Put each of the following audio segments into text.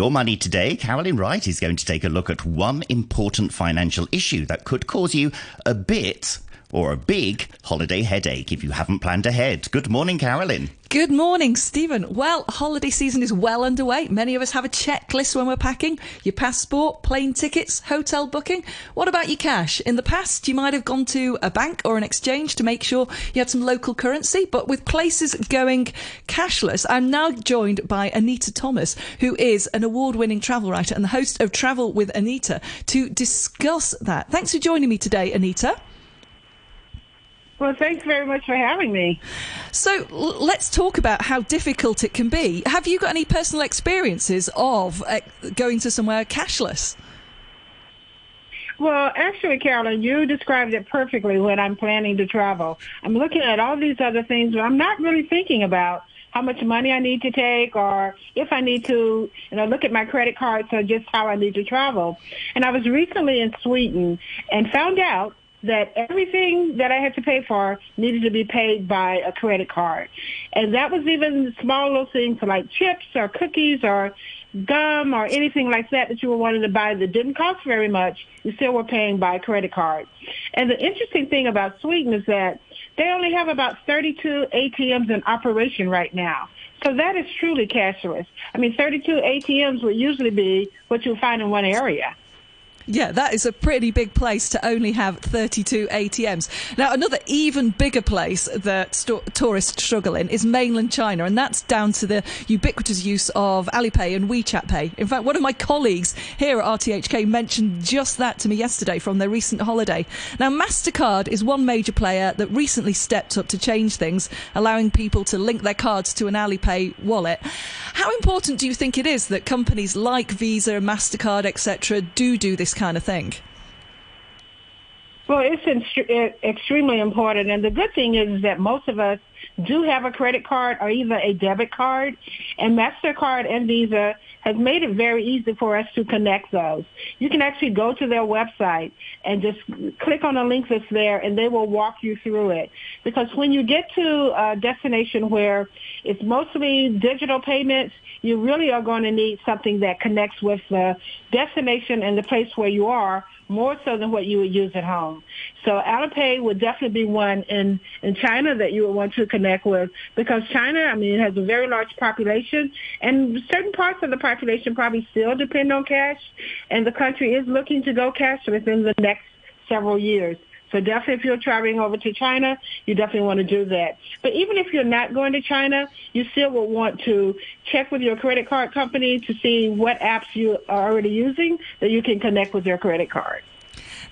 Your Money Today, Carolyn Wright is going to take a look at one important financial issue that could cause you a bit or a big holiday headache if you haven't planned ahead. Good morning, Carolyn. Good morning, Stephen. Well, holiday season is well underway. Many of us have a checklist when we're packing your passport, plane tickets, hotel booking. What about your cash? In the past, you might have gone to a bank or an exchange to make sure you had some local currency, but with places going cashless, I'm now joined by Annita Thomas, who is an award winning travel writer and the host of Travel with Annita, to discuss that. Thanks for joining me today, Annita. Well, thanks very much for having me. So l- let's talk about how difficult it can be. Have you got any personal experiences of uh, going to somewhere cashless? Well, actually, Carolyn, you described it perfectly when I'm planning to travel. I'm looking at all these other things, but I'm not really thinking about how much money I need to take or if I need to, you know, look at my credit cards or just how I need to travel. And I was recently in Sweden and found out that everything that I had to pay for needed to be paid by a credit card. And that was even small little things like chips or cookies or gum or anything like that that you were wanting to buy that didn't cost very much, you still were paying by credit card. And the interesting thing about Sweden is that they only have about 32 ATMs in operation right now. So that is truly cashless. I mean, 32 ATMs would usually be what you'll find in one area. Yeah, that is a pretty big place to only have 32 ATMs. Now, another even bigger place that st- tourists struggle in is mainland China, and that's down to the ubiquitous use of Alipay and WeChat Pay. In fact, one of my colleagues here at RTHK mentioned just that to me yesterday from their recent holiday. Now, MasterCard is one major player that recently stepped up to change things, allowing people to link their cards to an Alipay wallet. How important do you think it is that companies like Visa, MasterCard, etc., do do this kind of thing? Well, it's eh, extremely important. And the good thing is that most of us do have a credit card or even a debit card. And MasterCard and Visa has made it very easy for us to connect those. You can actually go to their website and just click on the link that's there and they will walk you through it. Because when you get to a destination where it's mostly digital payments, you really are going to need something that connects with the destination and the place where you are more so than what you would use at home. So Alipay would definitely be one in, in China that you would want to connect with because China, I mean, it has a very large population and certain parts of the population probably still depend on cash and the country is looking to go cash within the next several years. So definitely if you're traveling over to China, you definitely want to do that. But even if you're not going to China, you still will want to check with your credit card company to see what apps you are already using that you can connect with your credit card.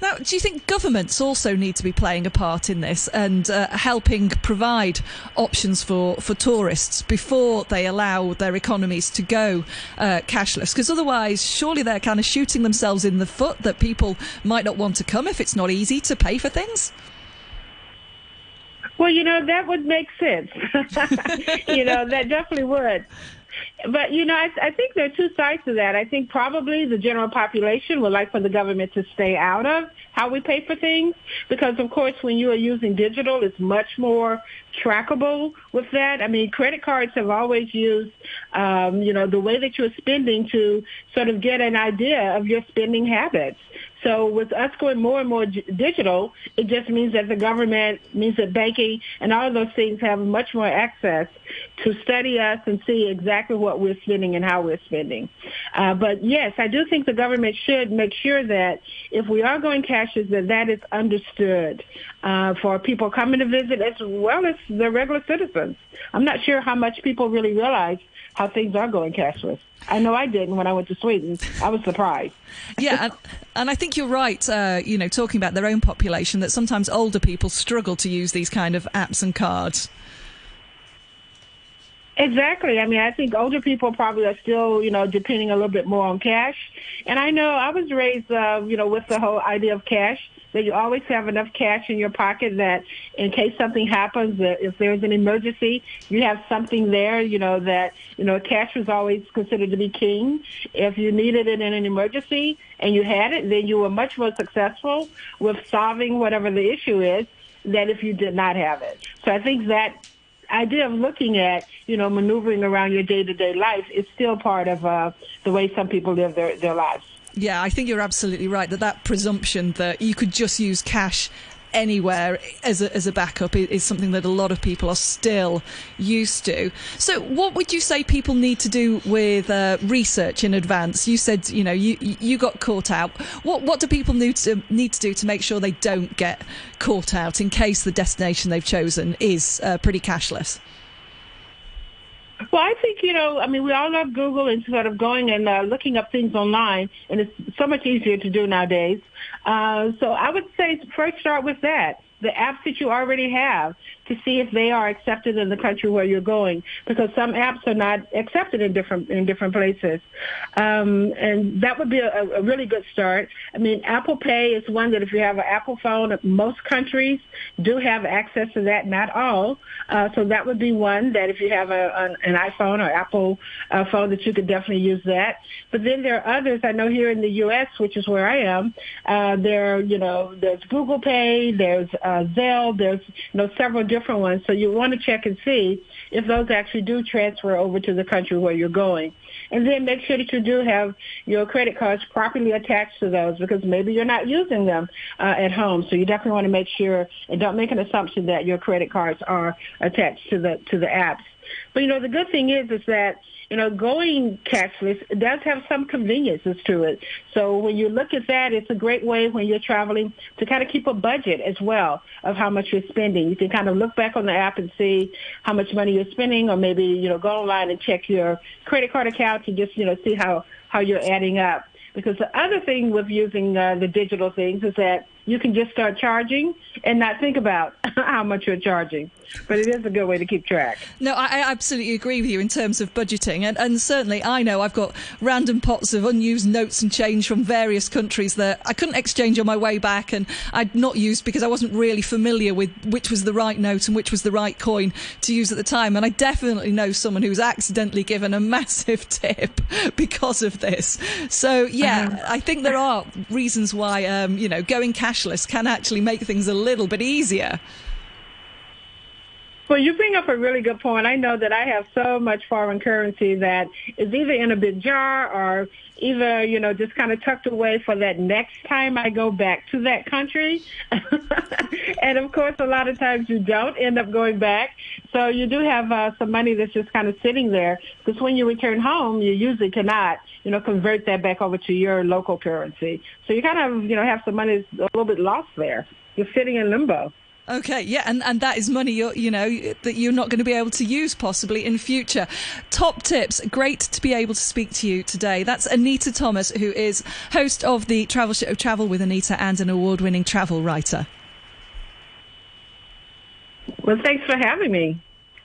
Now, do you think governments also need to be playing a part in this and uh, helping provide options for, for tourists before they allow their economies to go uh, cashless? Because otherwise, surely they're kind of shooting themselves in the foot that people might not want to come if it's not easy to pay for things. Well, you know, that would make sense. you know, that definitely would. But you know, I, I think there are two sides to that. I think probably the general population would like for the government to stay out of how we pay for things because, of course, when you are using digital, it's much more trackable with that. I mean, credit cards have always used, um, you know, the way that you're spending to sort of get an idea of your spending habits. So with us going more and more digital, it just means that the government, means that banking and all of those things have much more access to study us and see exactly what we're spending and how we're spending. Uh, but yes, I do think the government should make sure that if we are going cashless, that that is understood uh, for people coming to visit as well as the regular citizens. I'm not sure how much people really realize how things are going cashless. I know I didn't when I went to Sweden. I was surprised. yeah, and, and, I think you're right. Uh, you know, talking about their own population, that sometimes older people struggle to use these kind of apps and cards. Exactly. I mean, I think older people probably are still, you know, depending a little bit more on cash. And I know I was raised, uh, you know, with the whole idea of cash that you always have enough cash in your pocket that in case something happens, that if there's an emergency, you have something there, you know, that, you know, cash was always considered to be king. If you needed it in an emergency and you had it, then you were much more successful with solving whatever the issue is than if you did not have it. So I think that idea of looking at you know, maneuvering around your day-to-day life, is still part of uh, the way some people live their, their lives. Yeah, I think you're absolutely right that that presumption that you could just use cash anywhere as a, as a backup is, is, something that a lot of people are still used to. So, what would you say people need to do with uh, research in advance? You said you know you you got caught out. What what do people need to need to do to make sure they don't get caught out in case the destination they've chosen is uh, pretty cashless? Well, I think, you know, I mean, we all love Google sort of going and uh, looking up things online, and it's so much easier to do nowadays. Uh, so I would say first start with that the apps that you already have to see if they are accepted in the country where you're going because some apps are not accepted in different in different places. Um, and that would be a, a, really good start. I mean apple pay is one that if you have an apple phone most countries do have access to that not all. Uh, so that would be one that if you have a, an, an iphone or apple uh, phone that you could definitely use that. But then there are others. I know here in the us which is where i am uh, there you know there's google pay there's Zelle. There's you know several different ones, so you want to check and see if those actually do transfer over to the country where you're going. And then make sure that you do have your credit cards properly attached to those because maybe you're not using them uh, at home. So you definitely want to make sure and don't make an assumption that your credit cards are attached to the to the apps. But you know the good thing is is that you know, going cashless does have some conveniences to it. So when you look at that, it's a great way when you're traveling to kind of keep a budget as well of how much you're spending. You can kind of look back on the app and see how much money you're spending or maybe, you know, go online and check your credit card account and just, you know, see how, how you're adding up. Because the other thing with using uh, the digital things is that you can just start charging and not think about how much you're charging. But it is a good way to keep track. No, I, I absolutely agree with you in terms of budgeting. And, and certainly I know I've got random pots of unused notes and change from various countries that I couldn't exchange on my way back and I'd not used because I wasn't really familiar with which was the right note and which was the right coin to use at the time. And I definitely know someone who's accidentally given a massive tip because of this. So, yeah, uh-huh. I think there are reasons why, um, you know, going cash can actually make things a little bit easier. Well, you bring up a really good point. I know that I have so much foreign currency that is either in a big jar or either, you know, just kind of tucked away for that next time I go back to that country. and of course, a lot of times you don't end up going back. So you do have uh, some money that's just kind of sitting there because when you return home, you usually cannot, you know, convert that back over to your local currency. So you kind of, you know, have some money that's a little bit lost there. You're sitting in limbo. Okay, yeah, and, and that is money you're, you know that you're not going to be able to use possibly in future. Top tips. Great to be able to speak to you today. That's Annita Thomas, who is host of the travel show Travel with Annita and an award-winning travel writer. Well, thanks for having me.